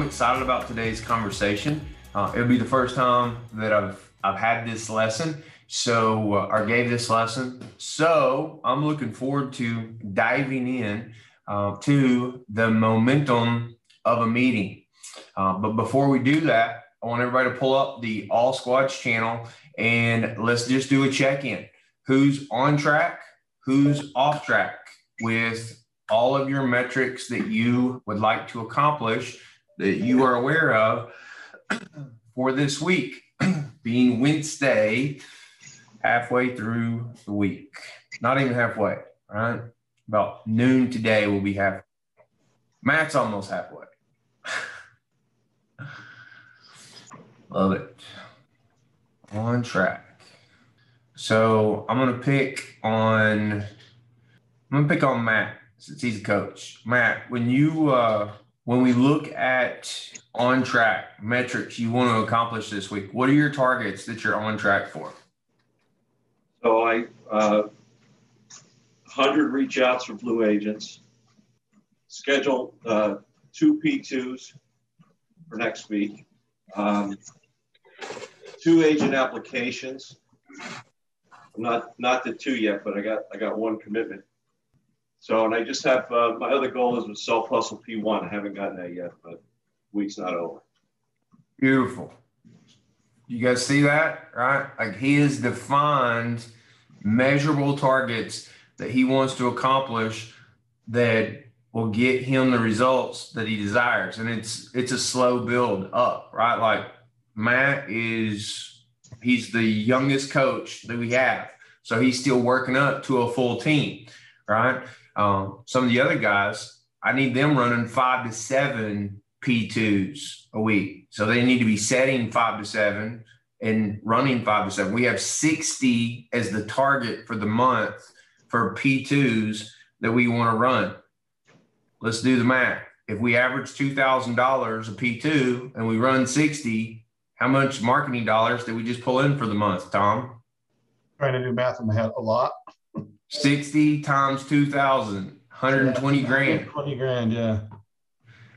I'm excited about today's conversation. Uh, it'll be the first time that I've I've had this lesson, so uh, or gave this lesson. So I'm looking forward to diving in uh, to the momentum of a meeting. Uh, but before we do that, I want everybody to pull up the All Squads channel and let's just do a check in. Who's on track? Who's off track with all of your metrics that you would like to accomplish that you are aware of for this week, being Wednesday, halfway through the week. Not even halfway, right? About noon today will be half. Matt's almost halfway. Love it. On track. So I'm gonna pick on I'm gonna pick on Matt since he's a coach. Matt, when you uh when we look at on track metrics you want to accomplish this week, what are your targets that you're on track for? So I uh 100 reach outs for blue agents, schedule uh, two P2s for next week, um, two agent applications. Not not the two yet, but I got I got one commitment. So and I just have uh, my other goal is with self hustle P1. I haven't gotten that yet, but week's not over. Beautiful. You guys see that, right? Like he has defined measurable targets that he wants to accomplish that will get him the results that he desires. And it's it's a slow build up, right? Like Matt is he's the youngest coach that we have. So he's still working up to a full team, right? Um, some of the other guys, I need them running five to seven P2s a week. So they need to be setting five to seven and running five to seven. We have 60 as the target for the month for P2s that we want to run. Let's do the math. If we average $2,000 a P2 and we run 60, how much marketing dollars did we just pull in for the month, Tom? Trying to do math in my head a lot. 60 times 2,000, 120 grand. 20 grand, yeah.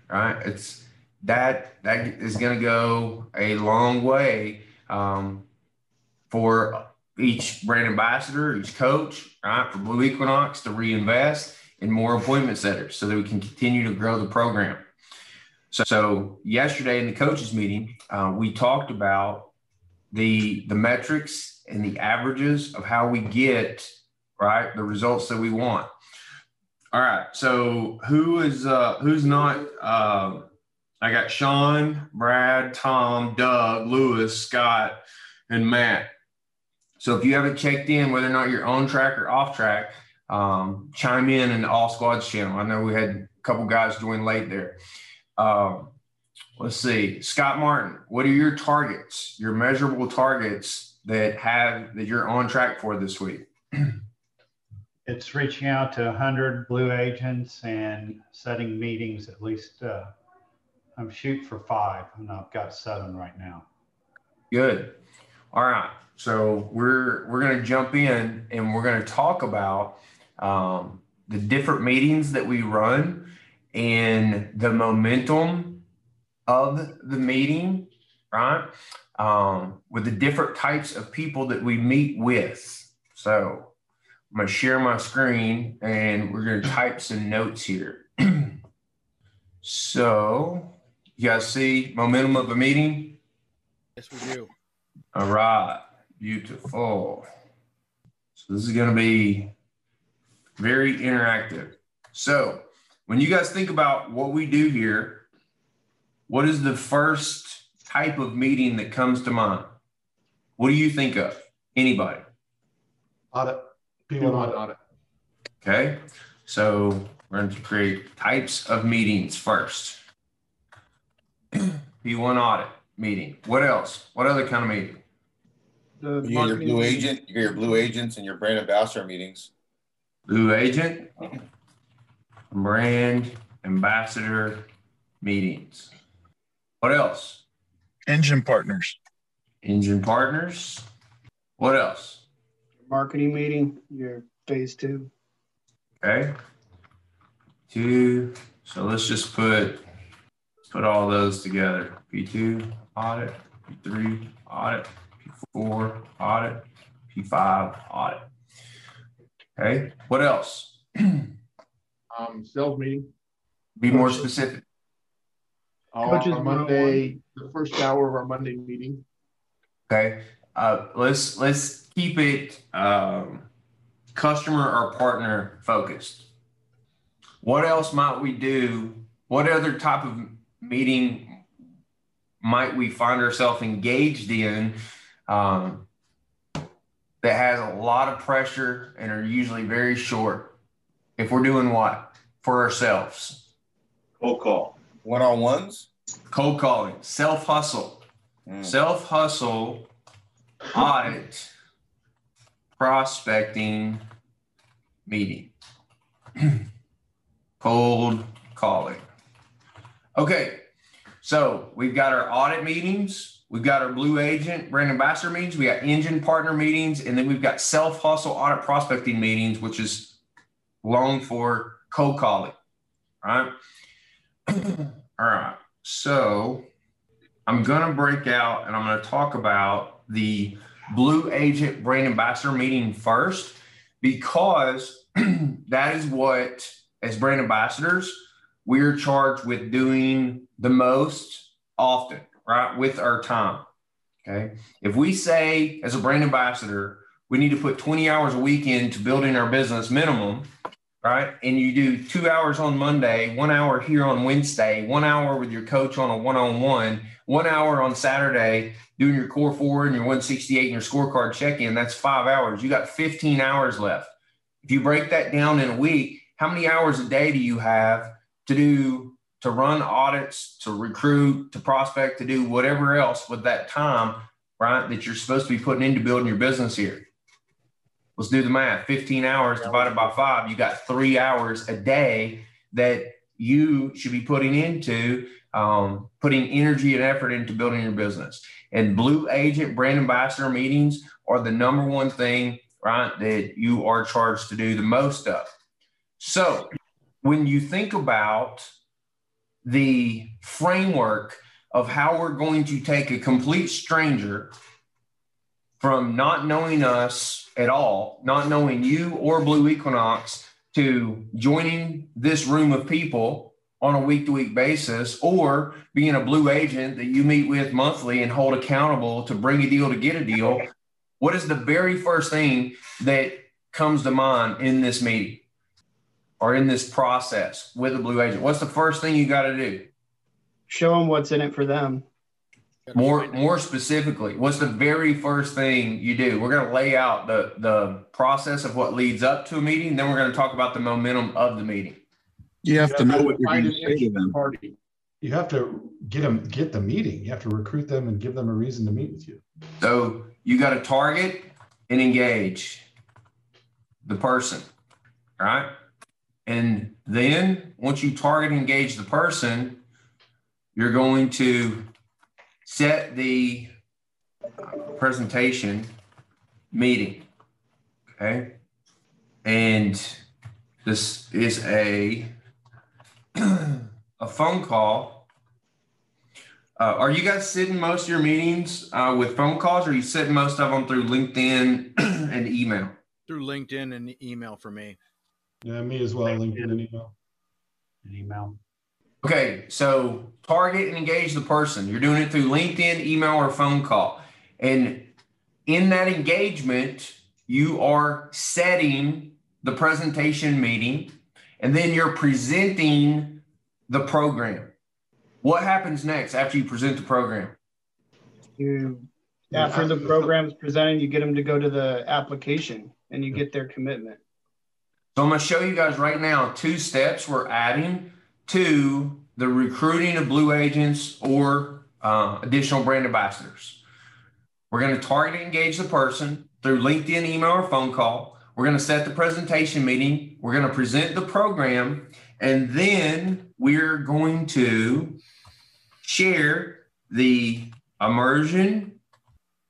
Right. It's that, that is going to go a long way um, for each brand ambassador, each coach, right, for Blue Equinox to reinvest in more appointment setters so that we can continue to grow the program. So, so yesterday in the coaches meeting, uh, we talked about the the metrics and the averages of how we get right the results that we want. All right. So who is uh, who's not? Uh, I got Sean, Brad, Tom, Doug, Lewis, Scott, and Matt. So if you haven't checked in, whether or not you're on track or off track, um, chime in in the All Squads channel. I know we had a couple guys join late there. Um, let's see, Scott Martin, what are your targets, your measurable targets that have that you're on track for this week? it's reaching out to 100 blue agents and setting meetings at least. Uh, I'm shoot for five, and I've got seven right now. Good. All right. So we're we're going to jump in and we're going to talk about um, the different meetings that we run and the momentum of the meeting, right? Um, with the different types of people that we meet with. So I'm going to share my screen and we're going to type some notes here. so you guys see momentum of a meeting? Yes, we do. All right. Beautiful. So this is going to be very interactive. So when you guys think about what we do here, what is the first type of meeting that comes to mind? What do you think of? Anybody? Audit. P1 audit. audit. Okay. So we're going to create types of meetings first. P1 audit meeting. What else? What other kind of meeting? The You get your blue meeting. agent, you get your blue agents and your brand ambassador meetings. Blue agent, brand ambassador meetings. What else? Engine partners. Engine partners. What else? Marketing meeting, your phase two. Okay. Two. So let's just put put all those together. P2 audit, P3 audit, P4 audit, P5 audit. Okay, what else? Um, sales meeting, Be more specific. Coaches on Monday, the first hour of our Monday meeting. Okay, uh, let's let's keep it um, customer or partner focused. What else might we do? What other type of meeting might we find ourselves engaged in um, that has a lot of pressure and are usually very short? If we're doing what for ourselves, Cold call. One-on-ones? cold calling, self hustle. Mm. Self hustle, audit, prospecting, meeting, cold calling. Okay, so we've got our audit meetings, we've got our blue agent brand ambassador meetings, we got engine partner meetings, and then we've got self hustle audit prospecting meetings, which is long for cold calling. All right. All right. So I'm going to break out and I'm going to talk about the Blue Agent Brand Ambassador meeting first because that is what, as brand ambassadors, we're charged with doing the most often, right? With our time. Okay. If we say, as a brand ambassador, we need to put 20 hours a week into building our business minimum, right? And you do two hours on Monday, one hour here on Wednesday, one hour with your coach on a one on one, one hour on Saturday doing your core four and your 168 and your scorecard check in. That's five hours. You got 15 hours left. If you break that down in a week, how many hours a day do you have to do to run audits, to recruit, to prospect, to do whatever else with that time, right? That you're supposed to be putting into building your business here. Let's do the math. 15 hours divided by five, you got three hours a day that you should be putting into um, putting energy and effort into building your business. And Blue Agent brand ambassador meetings are the number one thing, right, that you are charged to do the most of. So when you think about the framework of how we're going to take a complete stranger from not knowing us at all, not knowing you or Blue Equinox, to joining this room of people on a week to week basis, or being a Blue agent that you meet with monthly and hold accountable to bring a deal to get a deal, what is the very first thing that comes to mind in this meeting or in this process with a Blue agent? What's the first thing you got to do? Show them what's in it for them. More more specifically, what's the very first thing you do? We're going to lay out the the process of what leads up to a meeting. Then we're going to talk about the momentum of the meeting. You have to know what you're going to say to interested them. Party. You have to get them, get the meeting. You have to recruit them and give them a reason to meet with you. So you got to target and engage the person, right? And then once you target and engage the person, you're going to set the presentation meeting. Okay. And this is a a phone call. Uh, are you guys sitting most of your meetings uh, with phone calls, or are you sitting most of them through LinkedIn and email? through LinkedIn and email for me. Yeah, me as well, LinkedIn and email. An email. Okay, so target and engage the person. You're doing it through LinkedIn, email, or phone call. And in that engagement, you are setting the presentation meeting and then you're presenting the program. What happens next after you present the program? You, after the program's presented, you get them to go to the application and you get their commitment. So I'm going to show you guys right now two steps we're adding to the recruiting of blue agents or uh, additional brand ambassadors. We're going to target and engage the person through LinkedIn, email, or phone call. We're going to set the presentation meeting. We're going to present the program, and then we're going to share the immersion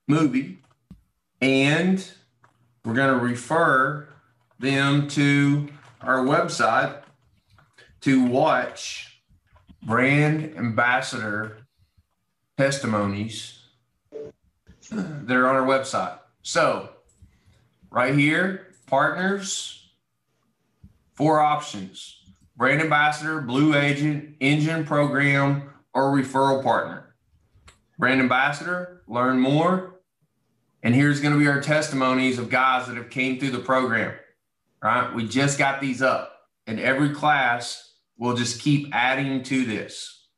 movie, and we're going to refer them to our website to watch brand ambassador testimonies that are on our website. So, right here, partners, four options brand ambassador, blue agent, engine program, or referral partner. Brand ambassador, learn more. And here's going to be our testimonies of guys that have came through the program. Right? We just got these up. And every class will just keep adding to this.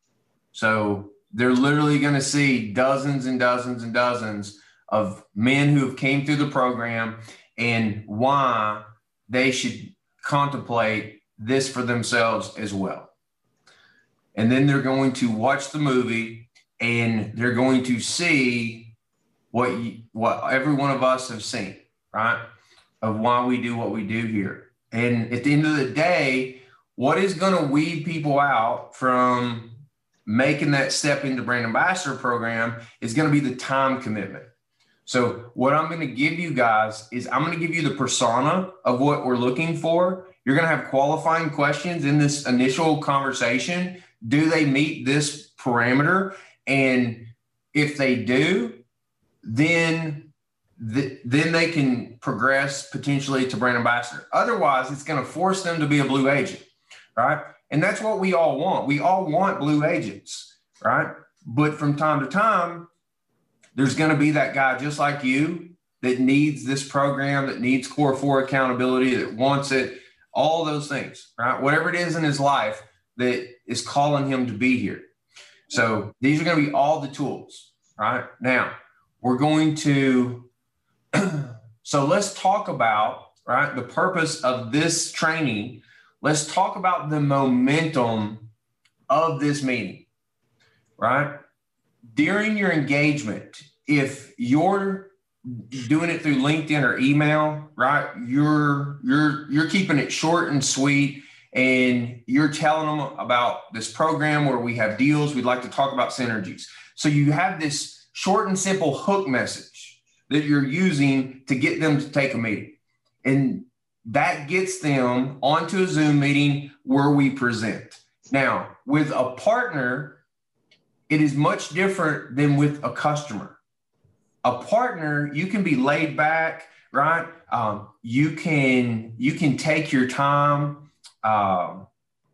So they're literally going to see dozens and dozens and dozens of men who have came through the program and why they should contemplate this for themselves as well. And then they're going to watch the movie and they're going to see what you, what every one of us have seen, right? Of why we do what we do here. And at the end of the day, what is going to weed people out from making that step into brand ambassador program is going to be the time commitment. So what I'm going to give you guys is I'm going to give you the persona of what we're looking for. You're going to have qualifying questions in this initial conversation. Do they meet this parameter? And if they do, then the, then they can progress potentially to brand ambassador. Otherwise, it's going to force them to be a blue agent, right? And that's what we all want. We all want blue agents, right? But from time to time, there's going to be that guy just like you that needs this program, that needs core four accountability, that wants it, all those things, right? Whatever it is in his life that is calling him to be here. So these are going to be all the tools, right? Now, we're going to, so let's talk about, right, the purpose of this training. Let's talk about the momentum of this meeting, right? during your engagement, if you're doing it through LinkedIn or email, right? You're you're you're keeping it short and sweet and you're telling them about this program where we have deals, we'd like to talk about synergies. So you have this short and simple hook message that you're using to get them to take a meeting. And that gets them onto a Zoom meeting where we present. Now, with a partner, it is much different than with a customer. A partner, you can be laid back, right? Um, you can you can take your time uh,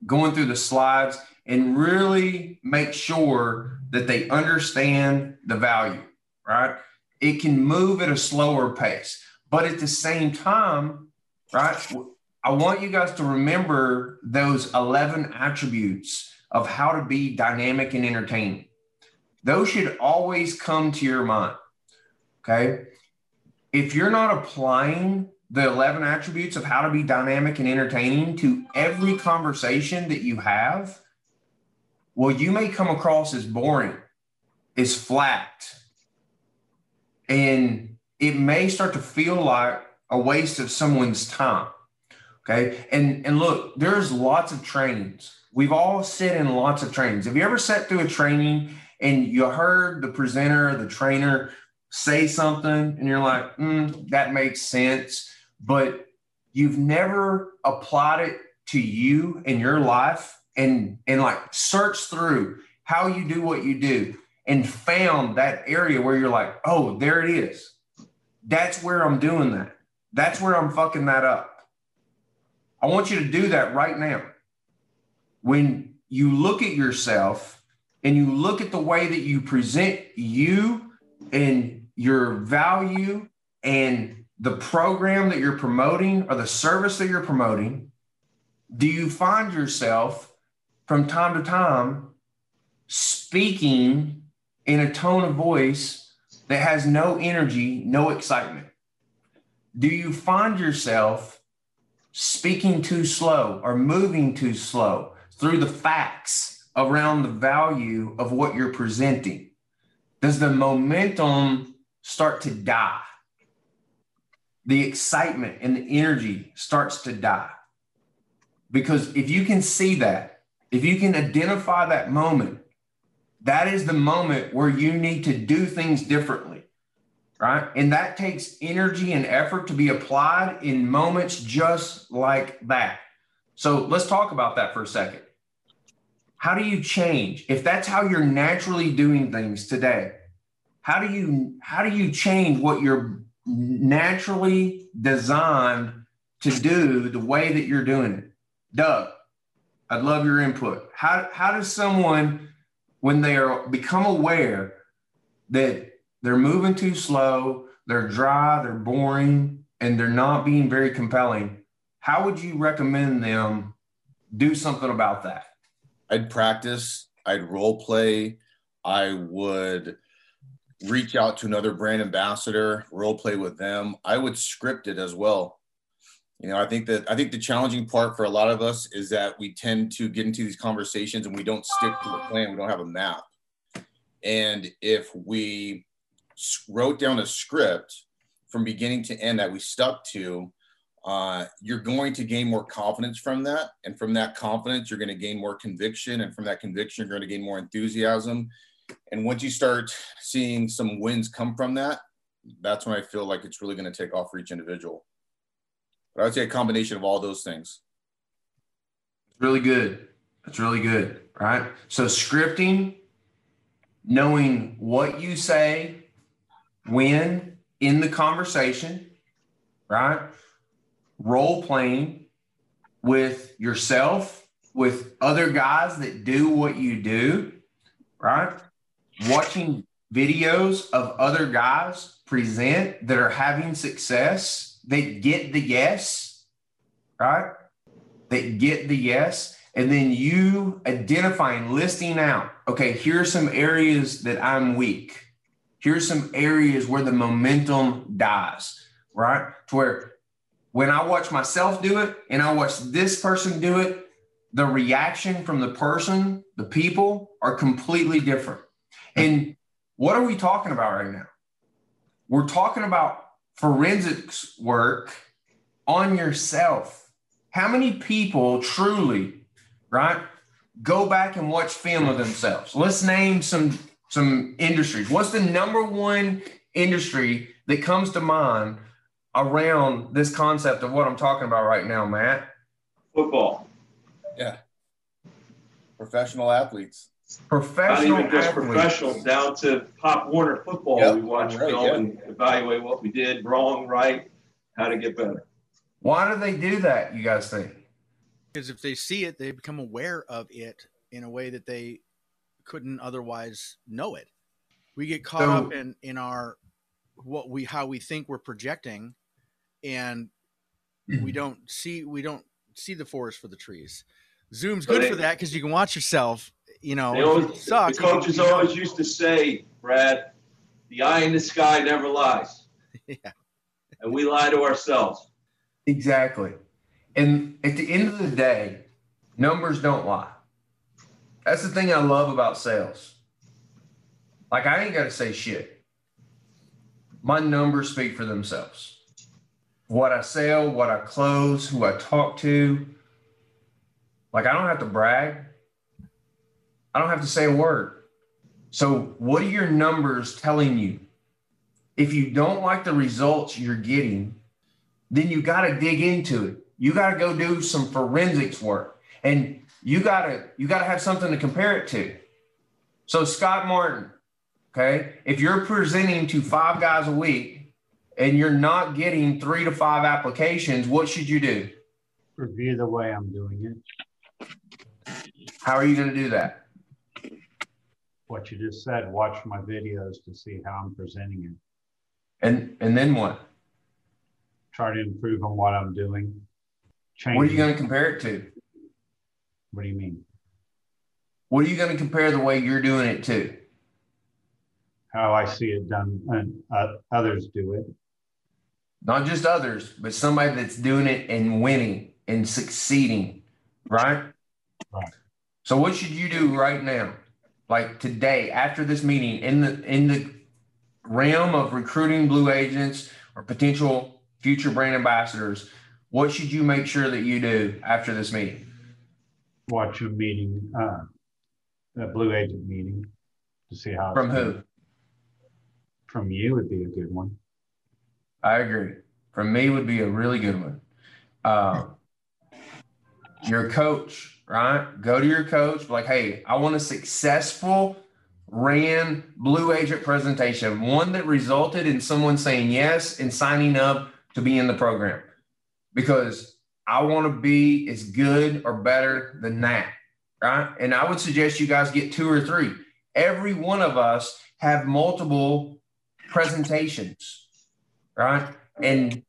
going through the slides and really make sure that they understand the value, right? It can move at a slower pace, but at the same time, right? I want you guys to remember those 11 attributes of how to be dynamic and entertaining. Those should always come to your mind. Okay. If you're not applying the 11 attributes of how to be dynamic and entertaining to every conversation that you have, well, you may come across as boring, as flat, and it may start to feel like a waste of someone's time. Okay. And, and look, there's lots of trainings. We've all sat in lots of trainings. Have you ever sat through a training and you heard the presenter, the trainer say something, and you're like, mm, that makes sense, but you've never applied it to you in your life and and like search through how you do what you do and found that area where you're like, oh, there it is. That's where I'm doing that. That's where I'm fucking that up. I want you to do that right now. When you look at yourself and you look at the way that you present you and your value and the program that you're promoting or the service that you're promoting, do you find yourself from time to time speaking in a tone of voice that has no energy, no excitement? Do you find yourself speaking too slow or moving too slow through the facts around the value of what you're presenting? Does the momentum start to die? The excitement and the energy starts to die. Because if you can see that, if you can identify that moment, that is the moment where you need to do things differently, right? And that takes energy and effort to be applied in moments just like that. So let's talk about that for a second how do you change if that's how you're naturally doing things today? How do you how do you change what you're naturally designed to do the way that you're doing it? Doug, I'd love your input. How how does someone when they are become aware that they're moving too slow, they're dry, they're boring, and they're not being very compelling, how would you recommend them do something about that? I'd practice, I'd role play, I would reach out to another brand ambassador, role play with them. I would script it as well. You know, I think that I think the challenging part for a lot of us is that we tend to get into these conversations and we don't stick to the plan. We don't have a map. And if we wrote down a script from beginning to end that we stuck to, uh, you're going to gain more confidence from that. And from that confidence, you're going to gain more conviction. And from that conviction, you're going to gain more enthusiasm. And once you start seeing some wins come from that, that's when I feel like it's really going to take off for each individual. But I would say a combination of all those things. It's really good. That's really good. Right. So scripting, knowing what you say, when in the conversation, right? Role playing with yourself, with other guys that do what you do, right? Watching videos of other guys present that are having success, they get the yes, right? They get the yes. And then you identifying, listing out, okay, here are some areas that I'm weak. Here's some areas where the momentum dies, right? To where when I watch myself do it and I watch this person do it, the reaction from the person, the people are completely different. And what are we talking about right now? We're talking about forensics work on yourself. How many people truly right? Go back and watch film of themselves. Let's name some some industries. What's the number one industry that comes to mind around this concept of what I'm talking about right now, Matt? Football. Yeah. Professional athletes. Professional Not even just athletes. professional, down to Pop Warner football. Yep, we watch right, film yeah. and evaluate what we did wrong, right, how to get better. Why do they do that, you guys think? Because if they see it, they become aware of it in a way that they couldn't otherwise know it. We get caught So- up in in our what we how we think we're projecting, and we don't see we don't see the forest for the trees. Zoom's good they- for that because you can watch yourself. You know, They always, it sucks. the coaches you know. always used to say, Brad, the eye in the sky never lies. Yeah. And we lie to ourselves. Exactly. And at the end of the day, numbers don't lie. That's the thing I love about sales. Like, I ain't got to say shit. My numbers speak for themselves. What I sell, what I close, who I talk to. Like, I don't have to brag, I don't have to say a word. So, what are your numbers telling you? If you don't like the results you're getting, then you got to dig into it. You got to go do some forensics work, and you got to you got to have something to compare it to. So Scott Martin, okay, if you're presenting to five guys a week and you're not getting three to five applications, what should you do? Review the way I'm doing it. How are you going to do that? What you just said, watch my videos to see how I'm presenting it. And and then what? Try to improve on what I'm doing. Change. What are you going to compare it to? What do you mean? What are you going to compare the way you're doing it to? How I see it done and uh, others do it. Not just others, but somebody that's doing it and winning and succeeding, right? Right. So what should you do right now? Like today, after this meeting, in the in the realm of recruiting blue agents or potential future brand ambassadors, what should you make sure that you do after this meeting? Watch a meeting, uh, a blue agent meeting to see how. From who? From you would be a good one. I agree. From me would be a really good one. Uh, your coach, right? Go to your coach, like, hey, I want a successful ran blue agent presentation, one that resulted in someone saying yes and signing up to be in the program. Because I want to be as good or better than that. Right. And I would suggest you guys get two or three. Every one of us have multiple presentations. Right. And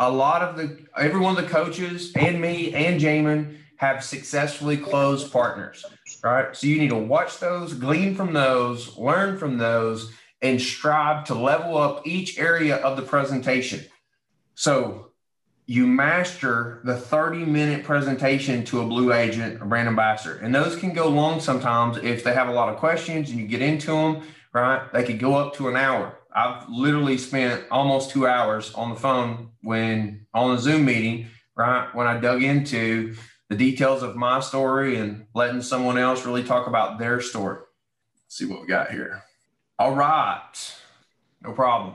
a lot of the every one of the coaches and me and Jamin have successfully closed partners. Right. So you need to watch those, glean from those, learn from those, and strive to level up each area of the presentation. So you master the 30 minute presentation to a blue agent or brand ambassador. And those can go long sometimes if they have a lot of questions and you get into them, right? They could go up to an hour. I've literally spent almost two hours on the phone when on a Zoom meeting, right? When I dug into the details of my story and letting someone else really talk about their story. Let's see what we got here. All right. No problem.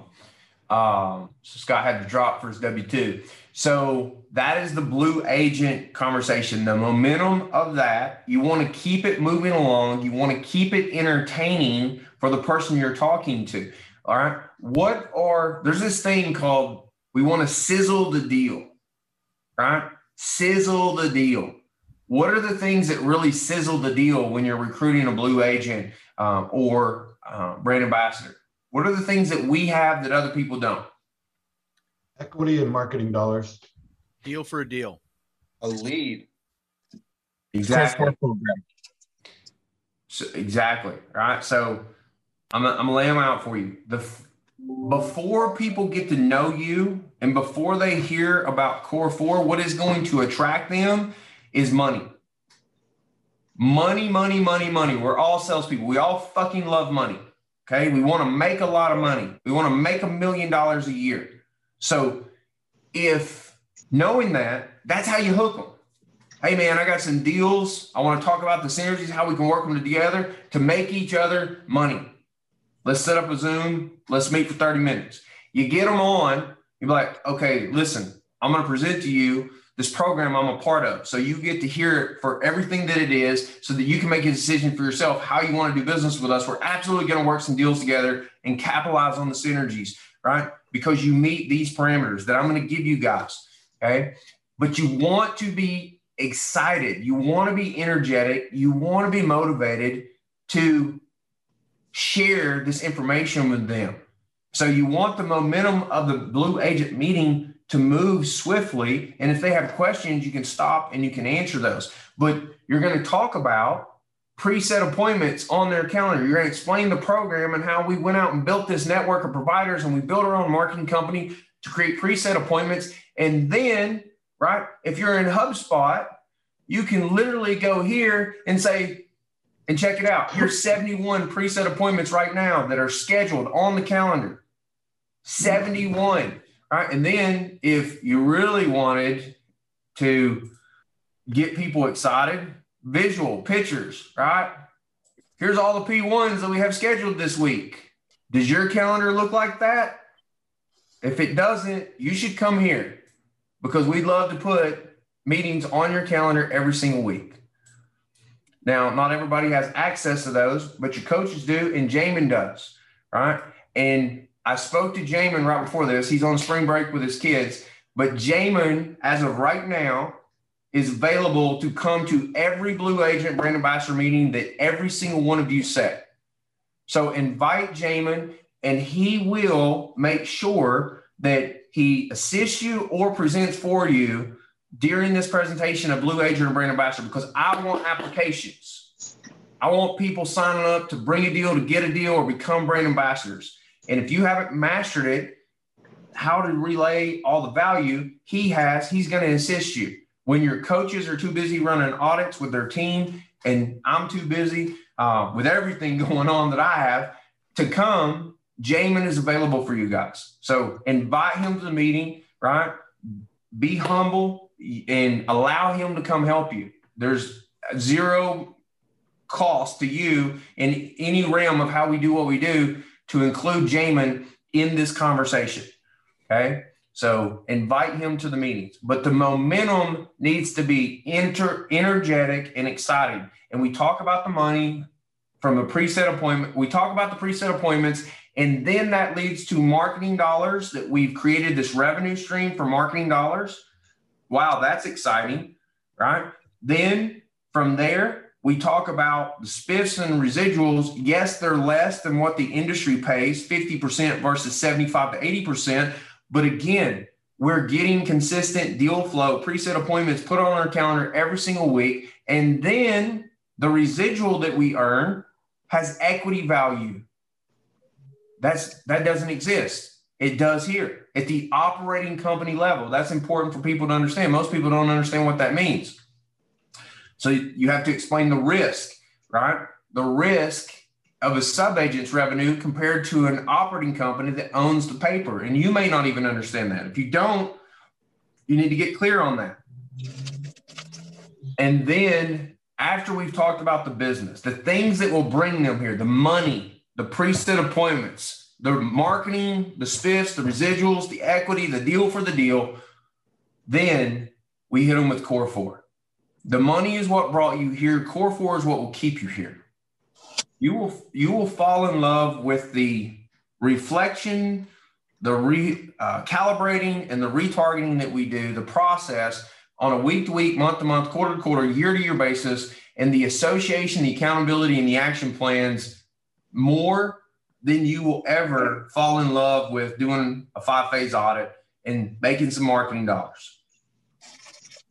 Um, so Scott had to drop for his W 2. So that is the blue agent conversation. The momentum of that, you want to keep it moving along. You want to keep it entertaining for the person you're talking to. All right. What are, there's this thing called, we want to sizzle the deal, right? Sizzle the deal. What are the things that really sizzle the deal when you're recruiting a blue agent um, or uh, brand ambassador? What are the things that we have that other people don't? Equity and marketing dollars. Deal for a deal. A lead. Exactly. So, exactly. Right. So I'm gonna, I'm gonna lay them out for you. The before people get to know you and before they hear about Core Four, what is going to attract them is money. Money, money, money, money. We're all salespeople. We all fucking love money. Okay. We want to make a lot of money. We want to make a million dollars a year. So if knowing that, that's how you hook them. Hey man, I got some deals. I want to talk about the synergies, how we can work them together to make each other money. Let's set up a Zoom. Let's meet for 30 minutes. You get them on, you're like, okay, listen, I'm going to present to you this program I'm a part of. So you get to hear it for everything that it is so that you can make a decision for yourself how you want to do business with us. We're absolutely going to work some deals together and capitalize on the synergies, right? Because you meet these parameters that I'm going to give you guys. Okay. But you want to be excited. You want to be energetic. You want to be motivated to share this information with them. So you want the momentum of the blue agent meeting to move swiftly. And if they have questions, you can stop and you can answer those. But you're going to talk about preset appointments on their calendar. You're going to explain the program and how we went out and built this network of providers and we built our own marketing company to create preset appointments. And then, right, if you're in HubSpot, you can literally go here and say, and check it out. Here's 71 preset appointments right now that are scheduled on the calendar. 71. Right. And then if you really wanted to get people excited, visual pictures, right? Here's all the P1s that we have scheduled this week. Does your calendar look like that? If it doesn't, you should come here because we'd love to put meetings on your calendar every single week. Now, not everybody has access to those, but your coaches do, and Jamin does, right? And I spoke to Jamin right before this. He's on spring break with his kids, but Jamin, as of right now, is available to come to every Blue Agent brand ambassador meeting that every single one of you set. So invite Jamin, and he will make sure that he assists you or presents for you during this presentation of Blue Agent brand ambassador because I want applications. I want people signing up to bring a deal, to get a deal, or become brand ambassadors. And if you haven't mastered it, how to relay all the value he has, he's going to assist you. When your coaches are too busy running audits with their team, and I'm too busy uh, with everything going on that I have to come, Jamin is available for you guys. So invite him to the meeting, right? Be humble and allow him to come help you. There's zero cost to you in any realm of how we do what we do to include Jamin in this conversation. Okay. So invite him to the meetings, but the momentum needs to be inter, energetic and exciting. And we talk about the money from a preset appointment. We talk about the preset appointments, and then that leads to marketing dollars that we've created this revenue stream for marketing dollars. Wow, that's exciting, right? Then from there, we talk about the spiffs and residuals. Yes, they're less than what the industry pays, 50% versus 75 to 80%. But again, we're getting consistent deal flow, preset appointments put on our calendar every single week. And then the residual that we earn has equity value. That's that doesn't exist. It does here at the operating company level. That's important for people to understand. Most people don't understand what that means. So you have to explain the risk, right? The risk of a subagent's revenue compared to an operating company that owns the paper. And you may not even understand that. If you don't, you need to get clear on that. And then after we've talked about the business, the things that will bring them here, the money, the preset appointments, the marketing, the spiffs, the residuals, the equity, the deal for the deal, then we hit them with core four. The money is what brought you here. Core four is what will keep you here. You will you will fall in love with the reflection, the re uh, calibrating, and the retargeting that we do. The process on a week to week, month to month, quarter to quarter, year to year basis, and the association, the accountability, and the action plans more than you will ever fall in love with doing a five phase audit and making some marketing dollars.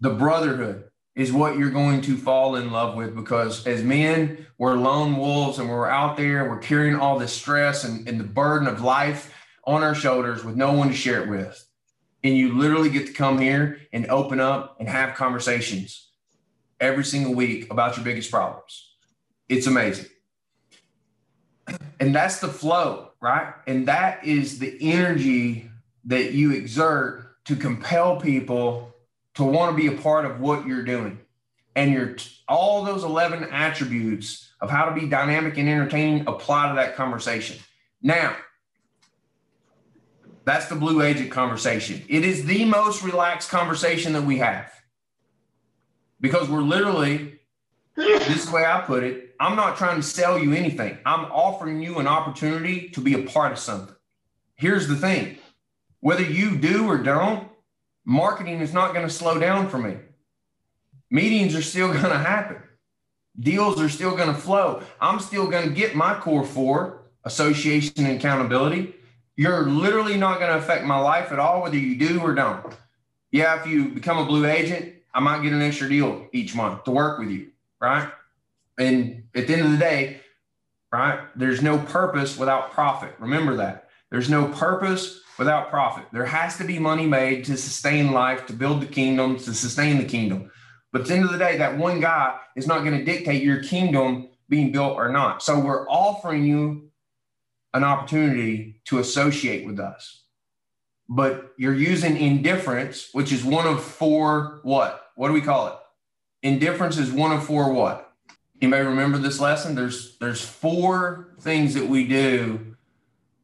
The brotherhood is what you're going to fall in love with because as men, we're lone wolves and we're out there, we're carrying all this stress and, and the burden of life on our shoulders with no one to share it with. And you literally get to come here and open up and have conversations every single week about your biggest problems. It's amazing. And that's the flow, right? And that is the energy that you exert to compel people to want to be a part of what you're doing. And your all those 11 attributes of how to be dynamic and entertaining apply to that conversation. Now, that's the blue agent conversation. It is the most relaxed conversation that we have because we're literally, this is the way I put it, I'm not trying to sell you anything. I'm offering you an opportunity to be a part of something. Here's the thing whether you do or don't, marketing is not going to slow down for me. Meetings are still going to happen. Deals are still going to flow. I'm still going to get my core four association and accountability. You're literally not going to affect my life at all, whether you do or don't. Yeah, if you become a blue agent, I might get an extra deal each month to work with you, right? And at the end of the day, right, there's no purpose without profit. Remember that. There's no purpose without profit. There has to be money made to sustain life, to build the kingdom, to sustain the kingdom. But at the end of the day, that one guy is not going to dictate your kingdom being built or not. So we're offering you an opportunity to associate with us. But you're using indifference, which is one of four what? What do we call it? Indifference is one of four what? You may remember this lesson. There's there's four things that we do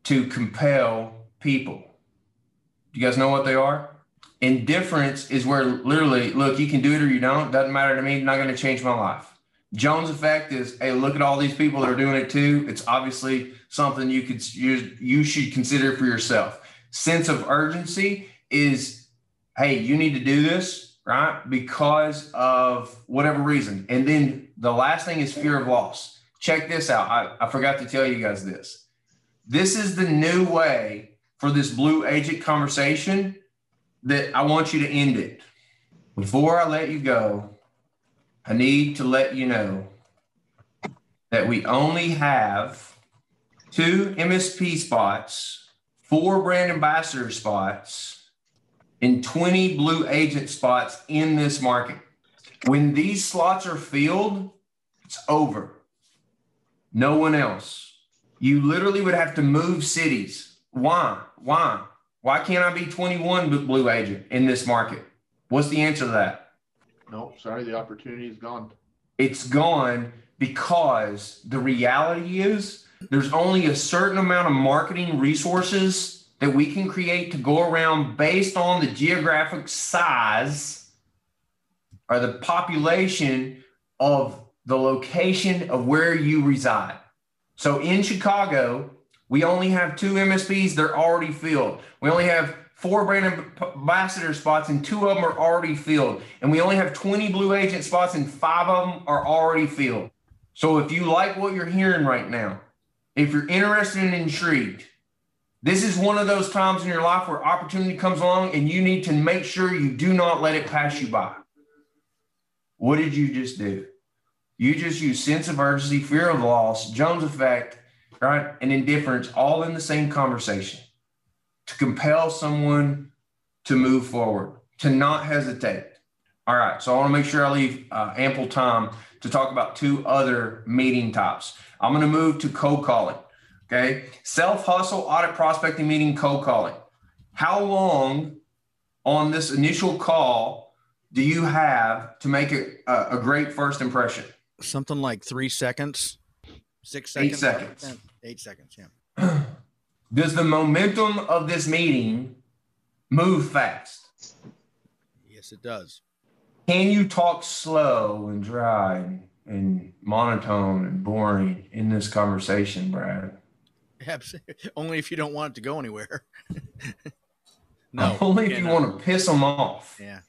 to compel people. Do you guys know what they are? Indifference is where literally, look, you can do it or you don't. Doesn't matter to me. Not going to change my life. Jones effect is, hey, look at all these people that are doing it too. It's obviously something you could you, you should consider for yourself. Sense of urgency is, hey, you need to do this, right? Because of whatever reason. And then the last thing is fear of loss. Check this out. I, I forgot to tell you guys this. This is the new way for this blue agent conversation that I want you to end it. Before I let you go, I need to let you know that we only have two MSP spots, four brand ambassador spots, and 20 blue agent spots in this market. When these slots are filled, it's over. No one else. You literally would have to move cities why? Why? Why can't I be 21 blue agent in this market? What's the answer to that? No, sorry, the opportunity is gone. It's gone because the reality is there's only a certain amount of marketing resources that we can create to go around based on the geographic size or the population of the location of where you reside. So in Chicago, we only have two MSPs, they're already filled. We only have four brand ambassador spots, and two of them are already filled. And we only have 20 blue agent spots, and five of them are already filled. So if you like what you're hearing right now, if you're interested and intrigued, this is one of those times in your life where opportunity comes along and you need to make sure you do not let it pass you by. What did you just do? You just use sense of urgency, fear of loss, Jones effect, right? And indifference all in the same conversation to compel someone to move forward, to not hesitate. All right. So I want to make sure I leave uh, ample time to talk about two other meeting types. I'm going to move to cold calling. Okay. Self hustle, audit prospecting meeting, cold calling. How long on this initial call do you have to make a, a great first impression? Something like three seconds, six Eight seconds. Eight seconds. Yeah. Does the momentum of this meeting move fast? Yes, it does. Can you talk slow and dry and, and monotone and boring in this conversation, Brad? Absolutely. Only if you don't want it to go anywhere. no. Only if you want to piss them off, Yeah.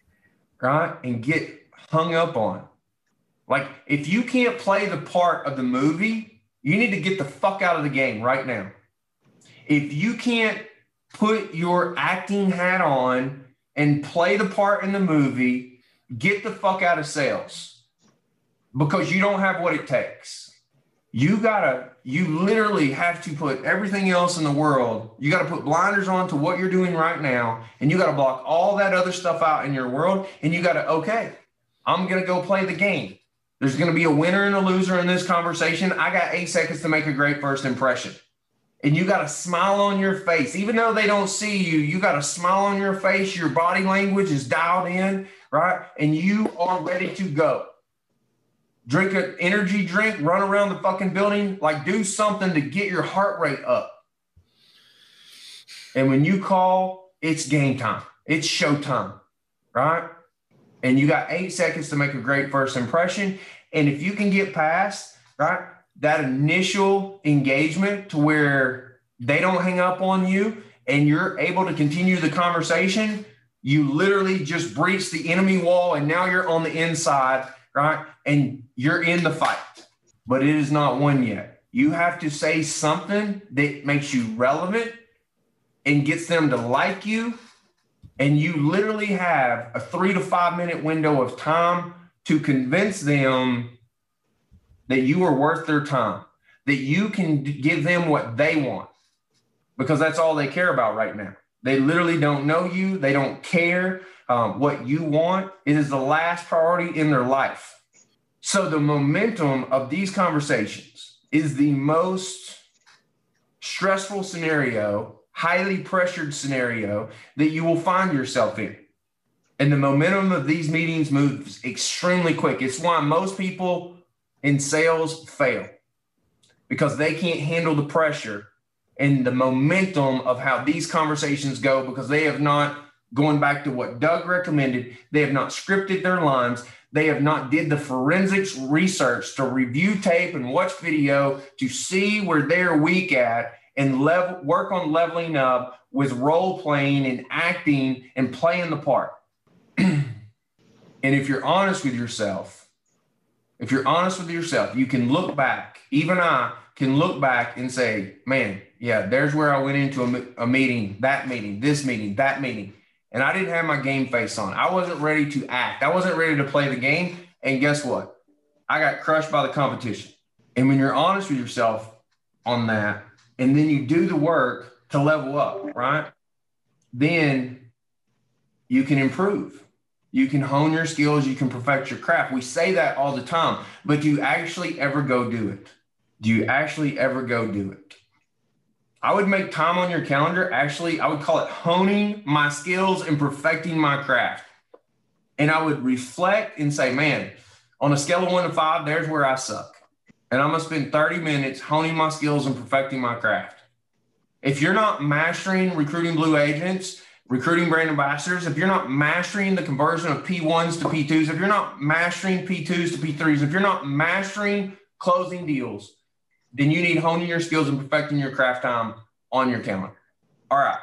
right? And get hung up on. Like, if you can't play the part of the movie, you need to get the fuck out of the game right now. If you can't put your acting hat on and play the part in the movie, get the fuck out of sales because you don't have what it takes. You gotta, you literally have to put everything else in the world. You gotta put blinders on to what you're doing right now, and you gotta block all that other stuff out in your world. And you gotta, okay, I'm gonna go play the game. There's gonna be a winner and a loser in this conversation. I got eight seconds to make a great first impression. And you got a smile on your face. Even though they don't see you, you got a smile on your face. Your body language is dialed in, right? And you are ready to go drink an energy drink, run around the fucking building, like do something to get your heart rate up. And when you call, it's game time. It's showtime, right? And you got eight seconds to make a great first impression. And if you can get past, right, that initial engagement to where they don't hang up on you and you're able to continue the conversation, you literally just breach the enemy wall and now you're on the inside right? And you're in the fight, but it is not won yet. You have to say something that makes you relevant and gets them to like you. And you literally have a three to five minute window of time to convince them that you are worth their time, that you can give them what they want, because that's all they care about right now. They literally don't know you, they don't care um, what you want. It is the last priority in their life. So the momentum of these conversations is the most stressful scenario, highly pressured scenario that you will find yourself in. And the momentum of these meetings moves extremely quick. It's why most people in sales fail because they can't handle the pressure and the momentum of how these conversations go because they have not going back to what Doug recommended, they have not scripted their lines. They have not did the forensics research to review tape and watch video to see where they're weak at and level work on leveling up with role playing and acting and playing the part. and if you're honest with yourself, if you're honest with yourself, you can look back. Even I can look back and say, man, yeah, there's where I went into a, a meeting, that meeting, this meeting, that meeting and I didn't have my game face on. I wasn't ready to act. I wasn't ready to play the game. And guess what? I got crushed by the competition. And when you're honest with yourself on that, and then you do the work to level up, right? Then you can improve. You can hone your skills. You can perfect your craft. We say that all the time, but do you actually ever go do it? Do you actually ever go do it? I would make time on your calendar. Actually, I would call it honing my skills and perfecting my craft. And I would reflect and say, man, on a scale of one to five, there's where I suck. And I'm going to spend 30 minutes honing my skills and perfecting my craft. If you're not mastering recruiting blue agents, recruiting brand ambassadors, if you're not mastering the conversion of P1s to P2s, if you're not mastering P2s to P3s, if you're not mastering closing deals, then you need honing your skills and perfecting your craft time on your calendar. All right.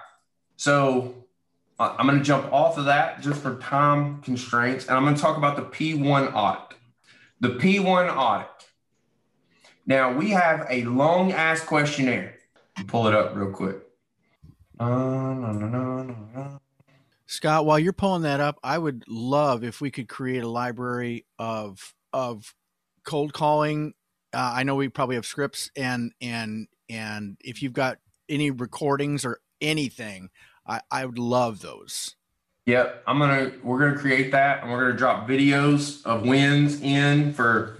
So uh, I'm going to jump off of that just for time constraints, and I'm going to talk about the P1 audit. The P1 audit. Now we have a long ass questionnaire. Pull it up real quick. Uh, no, no, no, no, no. Scott, while you're pulling that up, I would love if we could create a library of of cold calling. Uh, I know we probably have scripts and and and if you've got any recordings or anything, I, I would love those. Yep, I'm gonna we're gonna create that and we're gonna drop videos of wins in for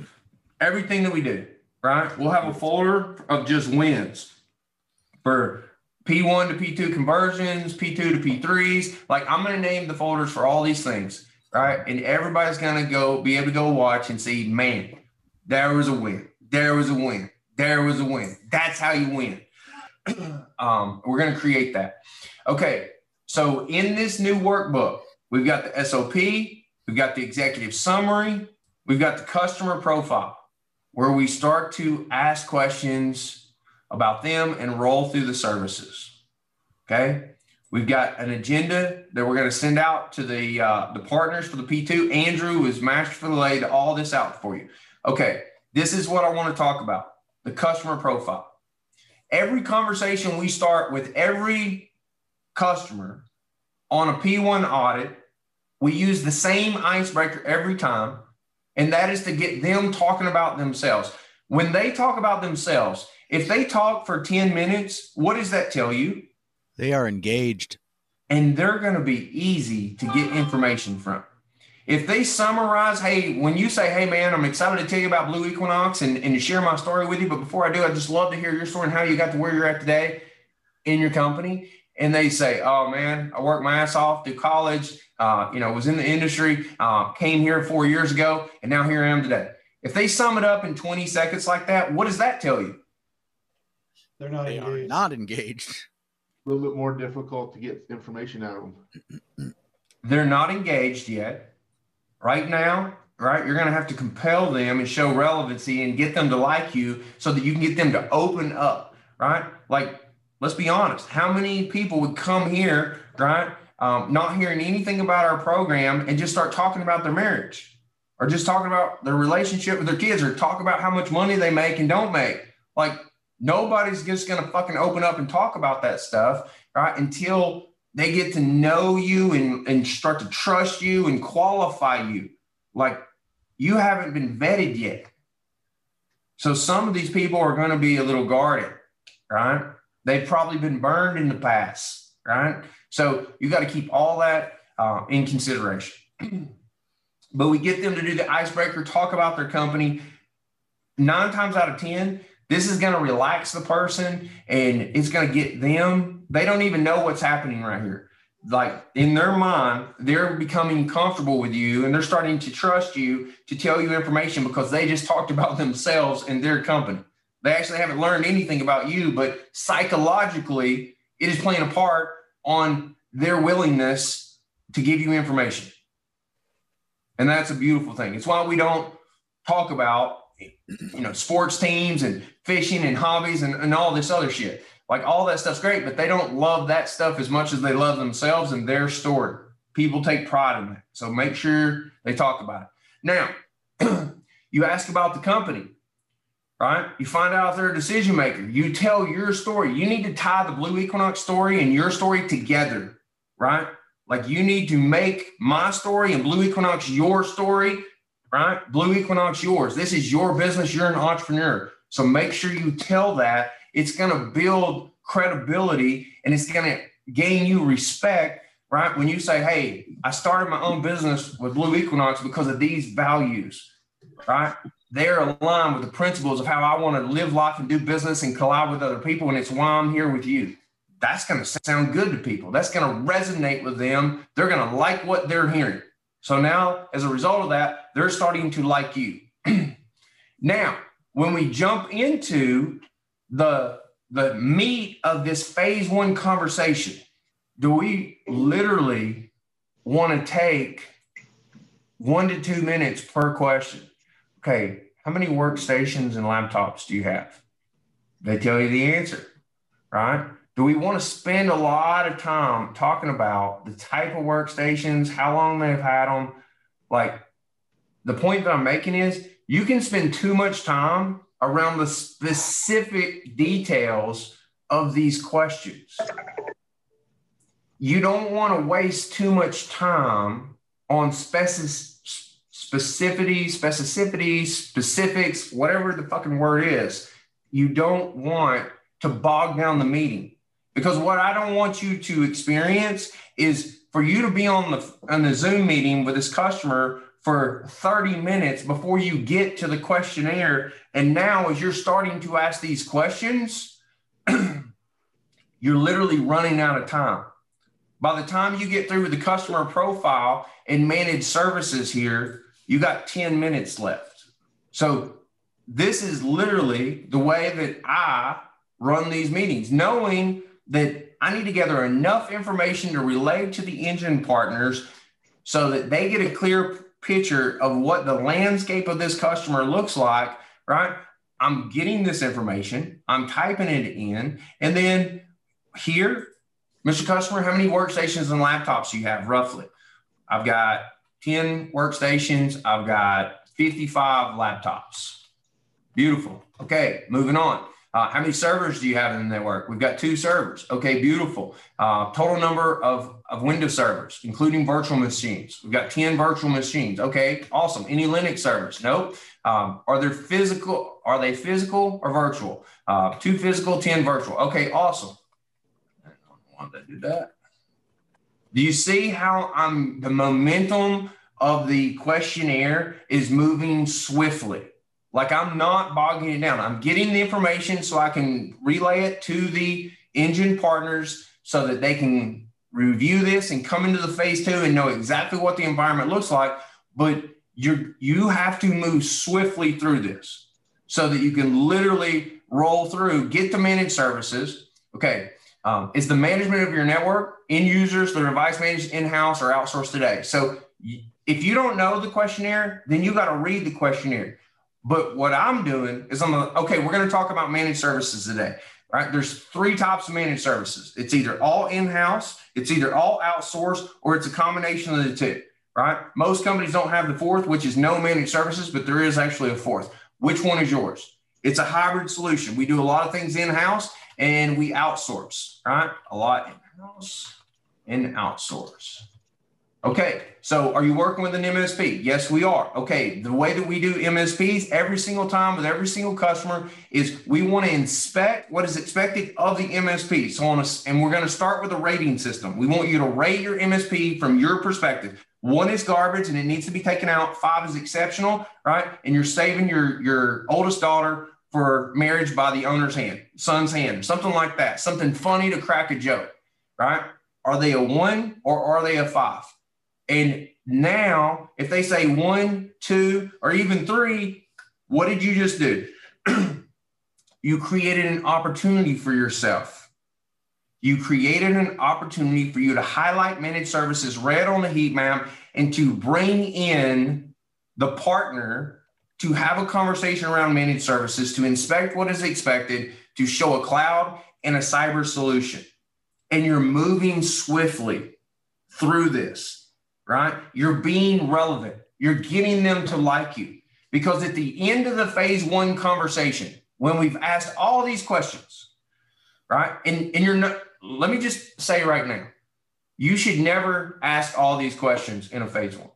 everything that we do. Right, we'll have a folder of just wins for P1 to P2 conversions, P2 to P3s. Like I'm gonna name the folders for all these things. Right, and everybody's gonna go be able to go watch and see, man, there was a win, there was a win, there was a win. That's how you win. um, we're gonna create that. Okay, so in this new workbook, we've got the SOP, we've got the executive summary, we've got the customer profile, where we start to ask questions about them and roll through the services. Okay, we've got an agenda that we're going to send out to the uh, the partners for the P2. Andrew is masterfully laid all this out for you. Okay, this is what I want to talk about: the customer profile. Every conversation we start with every customer on a P1 audit, we use the same icebreaker every time, and that is to get them talking about themselves. When they talk about themselves, if they talk for 10 minutes, what does that tell you? They are engaged. And they're going to be easy to get information from. If they summarize, hey, when you say, hey, man, I'm excited to tell you about Blue Equinox and, and to share my story with you, but before I do, I'd just love to hear your story and how you got to where you're at today in your company and they say, "Oh man, I worked my ass off through college. Uh, you know, was in the industry, uh, came here four years ago, and now here I am today." If they sum it up in 20 seconds like that, what does that tell you? They're not They are engaged. not engaged. A little bit more difficult to get information out of them. They're not engaged yet. Right now, right? You're going to have to compel them and show relevancy and get them to like you so that you can get them to open up, right? Like let's be honest. How many people would come here right um, not hearing anything about our program and just start talking about their marriage? Or just talking about their relationship with their kids or talk about how much money they make and don't make? Like nobody's just going to fucking open up and talk about that stuff right until they get to know you and, and start to trust you and qualify you. Like you haven't been vetted yet. So some of these people are going to be a little guarded right They've probably been burned in the past, right? So you got to keep all that uh, in consideration. but we get them to do the icebreaker, talk about their company. Nine times out of 10, this is going to relax the person and it's going to get them. They don't even know what's happening right here. Like in their mind, they're becoming comfortable with you and they're starting to trust you to tell you information because they just talked about themselves and their company. They actually haven't learned anything about you, but psychologically, it is playing a part on their willingness to give you information. And that's a beautiful thing. It's why we don't talk about you know sports teams and fishing and hobbies and, and all this other shit. Like all that stuff's great, but they don't love that stuff as much as they love themselves and their story. People take pride in that. So make sure they talk about it. Now, you ask about the company right? You find out they're a decision maker. You tell your story. You need to tie the Blue Equinox story and your story together, right? Like you need to make my story and Blue Equinox your story, right? Blue Equinox yours. This is your business. You're an entrepreneur. So make sure you tell that. It's going to build credibility and it's going to gain you respect, right? When you say, hey, I started my own business with Blue Equinox because of these values, right? They're aligned with the principles of how I want to live life and do business and collide with other people. And it's why I'm here with you. That's going to sound good to people. That's going to resonate with them. They're going to like what they're hearing. So now, as a result of that, they're starting to like you. now, when we jump into the the meat of this phase one conversation, do we literally want to take one to two minutes per question? Okay, how many workstations and laptops do you have? They tell you the answer, right? Do we want to spend a lot of time talking about the type of workstations, how long they've had them? Like the point that I'm making is you can spend too much time around the specific details of these questions. You don't want to waste too much time on specific specificity, specificity, specifics, whatever the fucking word is. You don't want to bog down the meeting because what I don't want you to experience is for you to be on the on the Zoom meeting with this customer for 30 minutes before you get to the questionnaire. And now, as you're starting to ask these questions, you're literally running out of time. By the time you get through with the customer profile and managed services here, you got 10 minutes left. So, this is literally the way that I run these meetings, knowing that I need to gather enough information to relay to the engine partners so that they get a clear picture of what the landscape of this customer looks like, right? I'm getting this information, I'm typing it in, and then here, Mr. Customer, how many workstations and laptops do you have roughly? I've got 10 workstations, I've got 55 laptops. Beautiful. Okay, moving on. Uh, how many servers do you have in the network? We've got two servers. Okay, beautiful. Uh, total number of, of Windows servers, including virtual machines. We've got 10 virtual machines. Okay, awesome. Any Linux servers? Nope. Um, are there physical? Are they physical or virtual? Uh, two physical, 10 virtual. Okay, awesome. I don't want to do that. Do you see how I'm the momentum of the questionnaire is moving swiftly? Like I'm not bogging it down. I'm getting the information so I can relay it to the engine partners so that they can review this and come into the phase two and know exactly what the environment looks like. But you you have to move swiftly through this so that you can literally roll through, get the managed services. Okay. Um, is the management of your network, end users, the device managed in-house or outsourced today? So if you don't know the questionnaire, then you got to read the questionnaire. But what I'm doing is I'm like, okay, we're going to talk about managed services today, right? There's three types of managed services. It's either all in-house, it's either all outsourced, or it's a combination of the two, right? Most companies don't have the fourth, which is no managed services, but there is actually a fourth. Which one is yours? It's a hybrid solution. We do a lot of things in-house and we outsource, right? A lot in-house and outsource. Okay, so are you working with an MSP? Yes, we are. Okay, the way that we do MSPs every single time with every single customer is we want to inspect what is expected of the MSP. So on a, and we're going to start with a rating system. We want you to rate your MSP from your perspective. One is garbage and it needs to be taken out. Five is exceptional, right? And you're saving your your oldest daughter for marriage by the owner's hand, son's hand, something like that. Something funny to crack a joke, right? Are they a one or are they a five? And now, if they say one, two, or even three, what did you just do? you created an opportunity for yourself. You created an opportunity for you to highlight managed services red on the heat map and to bring in the partner to have a conversation around managed services, to inspect what is expected, to show a cloud and a cyber solution. And you're moving swiftly through this right? You're being relevant. You're getting them to like you. Because at the end of the phase one conversation, when we've asked all these questions, right? And, and you're not, let me just say right now, you should never ask all these questions in a phase one.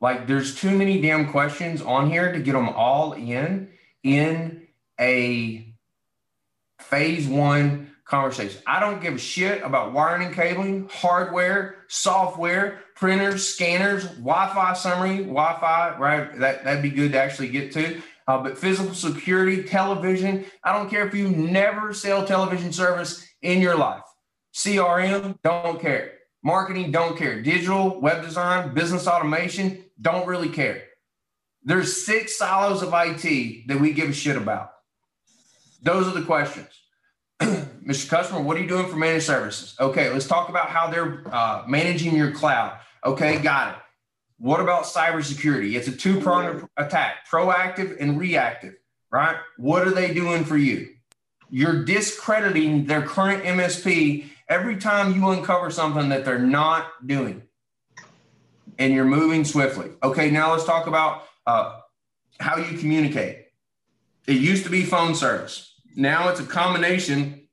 Like there's too many damn questions on here to get them all in in a phase one conversation. I don't give a shit about wiring and cabling, hardware, software, printers, scanners, Wi-Fi summary, Wi-Fi, right? That, that'd be good to actually get to. Uh, but physical security, television, I don't care if you never sell television service in your life. CRM, don't care. Marketing, don't care. Digital, web design, business automation, don't really care. There's six silos of IT that we give a shit about. Those are the questions. Mr. Customer, what are you doing for managed services? Okay, let's talk about how they're uh, managing your cloud. Okay, got it. What about cybersecurity? It's a two pronged attack proactive and reactive, right? What are they doing for you? You're discrediting their current MSP every time you uncover something that they're not doing and you're moving swiftly. Okay, now let's talk about uh, how you communicate. It used to be phone service. Now it's a combination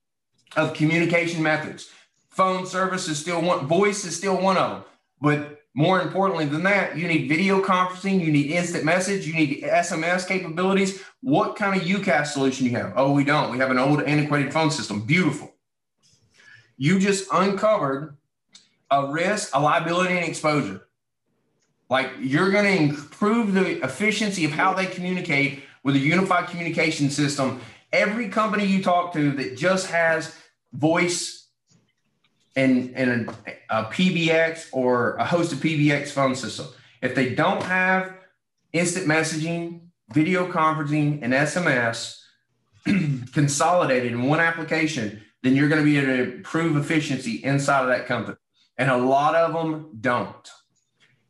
of communication methods. Phone service is still one, voice is still one of them. But more importantly than that, you need video conferencing, you need instant message, you need SMS capabilities. What kind of UCaaS solution you have? Oh, we don't. We have an old antiquated phone system. Beautiful. You just uncovered a risk, a liability, and exposure. Like you're going to improve the efficiency of how they communicate with a unified communication system. Every company you talk to that just has voice and, and a, a PBX or a hosted PBX phone system, if they don't have instant messaging, video conferencing, and SMS consolidated in one application, then you're going to be able to improve efficiency inside of that company. And a lot of them don't.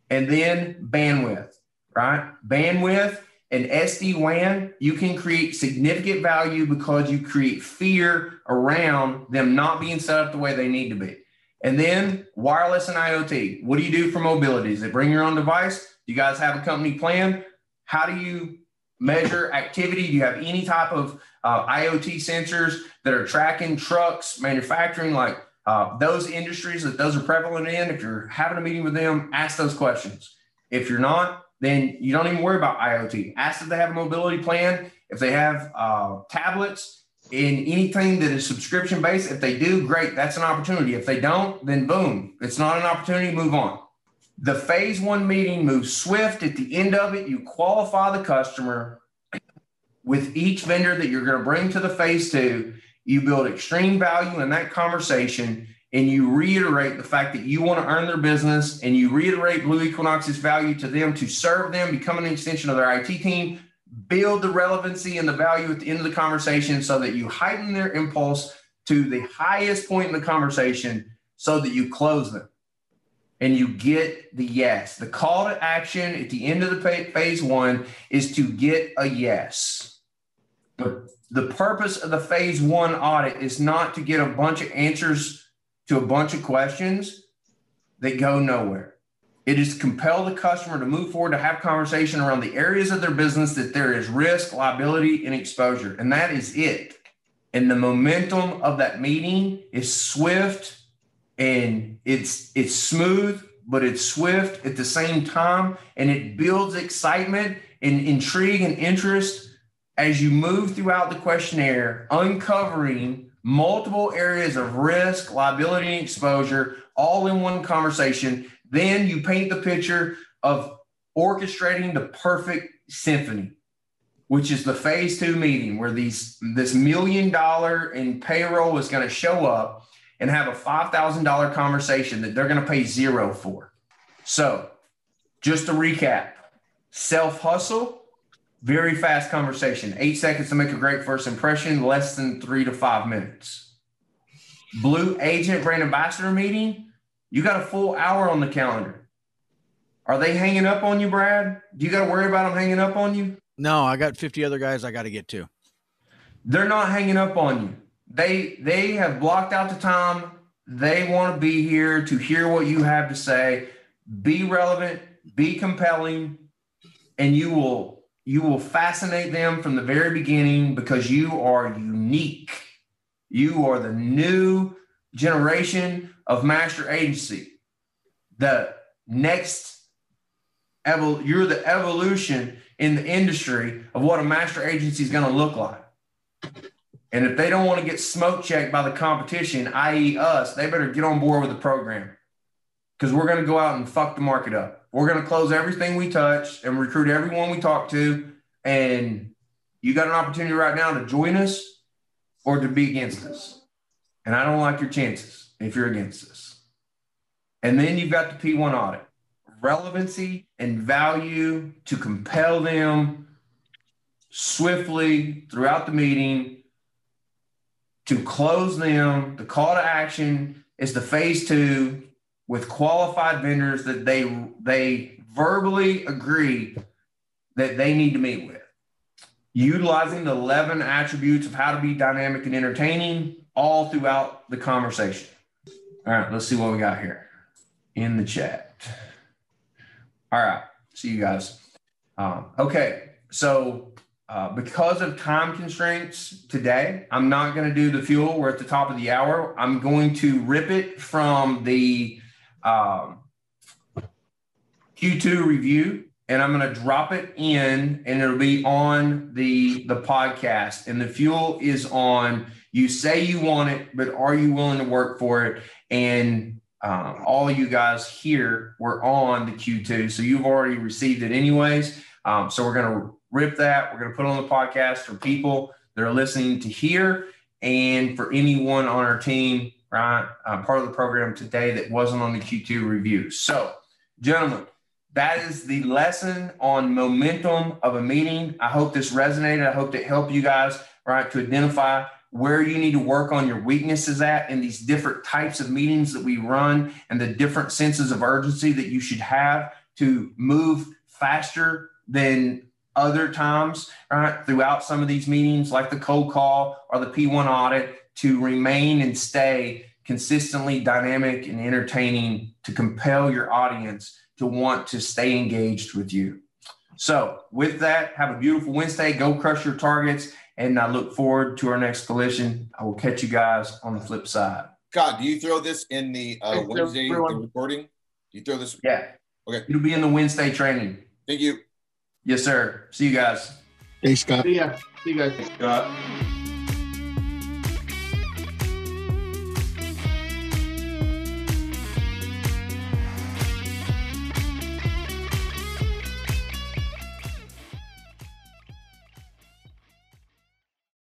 And then bandwidth, right? Bandwidth and SD WAN, you can create significant value because you create fear around them not being set up the way they need to be. And then wireless and IoT. What do you do for mobility? Is it bring your own device? Do you guys have a company plan? How do you measure activity? Do you have any type of uh, IoT sensors that are tracking trucks, manufacturing, like uh, those industries that those are prevalent in? If you're having a meeting with them, ask those questions. If you're not, then you don't even worry about IoT. Ask if they have a mobility plan. If they have uh, tablets in anything that is subscription based, if they do, great, that's an opportunity. If they don't, then boom, it's not an opportunity, move on. The phase one meeting moves swift. At the end of it, you qualify the customer with each vendor that you're going to bring to the phase two. You build extreme value in that conversation and you reiterate the fact that you want to earn their business and you reiterate Blue Equinox's value to them to serve them, become an extension of their IT team, build the relevancy and the value at the end of the conversation so that you heighten their impulse to the highest point in the conversation so that you close them and you get the yes. The call to action at the end of the phase one is to get a yes. But the purpose of the phase one audit is not to get a bunch of answers to a bunch of questions that go nowhere. It is to compel the customer to move forward to have conversation around the areas of their business that there is risk, liability, and exposure. And that is it. And the momentum of that meeting is swift and it's it's smooth, but it's swift at the same time. And it builds excitement and intrigue and interest as you move throughout the questionnaire, uncovering multiple areas of risk, liability, and exposure all in one conversation. Then you paint the picture of orchestrating the perfect symphony, which is the phase two meeting where these this million dollar in payroll is going to show up and have a $5,000 conversation that they're going to pay zero for. So, just to recap self hustle, very fast conversation, eight seconds to make a great first impression, less than three to five minutes. Blue agent brand ambassador meeting, you got a full hour on the calendar. Are they hanging up on you, Brad? Do you got to worry about them hanging up on you? No, I got 50 other guys I got to get to. They're not hanging up on you. They they have blocked out the time. They want to be here to hear what you have to say. Be relevant, be compelling, and you will you will fascinate them from the very beginning because you are unique. You are the new generation of master agency. The next you're the evolution in the industry of what a master agency is going to look like. And if they don't want to get smoke checked by the competition, i.e., us, they better get on board with the program because we're going to go out and fuck the market up. We're going to close everything we touch and recruit everyone we talk to. And you got an opportunity right now to join us or to be against us. And I don't like your chances if you're against us. And then you've got the P1 audit relevancy and value to compel them swiftly throughout the meeting to close them. The call to action is the phase two with qualified vendors that they they verbally agree that they need to meet with. Utilizing the 11 attributes of how to be dynamic and entertaining all throughout the conversation. All right, let's see what we got here in the chat. All right, see you guys. Um, okay, so uh, because of time constraints today, I'm not going to do the fuel. We're at the top of the hour. I'm going to rip it from the um, Q2 review and I'm going to drop it in and it'll be on the the podcast. And the fuel is on you say you want it but are you willing to work for it? And um, all you guys here were on the Q2 so you've already received it anyways. Um, so we're going to rip that we're going to put on the podcast for people that are listening to hear and for anyone on our team right uh, part of the program today that wasn't on the Q2 review so gentlemen that is the lesson on momentum of a meeting. I hope this resonated. I hope it helped you guys, right, to identify where you need to work on your weaknesses at in these different types of meetings that we run and the different senses of urgency that you should have to move faster than other times, right, throughout some of these meetings, like the cold call or the P1 audit, to remain and stay consistently dynamic and entertaining to compel your audience to want to stay engaged with you. So, with that, have a beautiful Wednesday. Go crush your targets. And I look forward to our next collision. I will catch you guys on the flip side. God, do you throw this in the uh, Wednesday the everyone. recording? Do you throw this? Yeah. Okay. It'll be in the Wednesday training. Thank you. Yes, sir. See you guys. Hey, Scott. See ya. See you guys. Scott.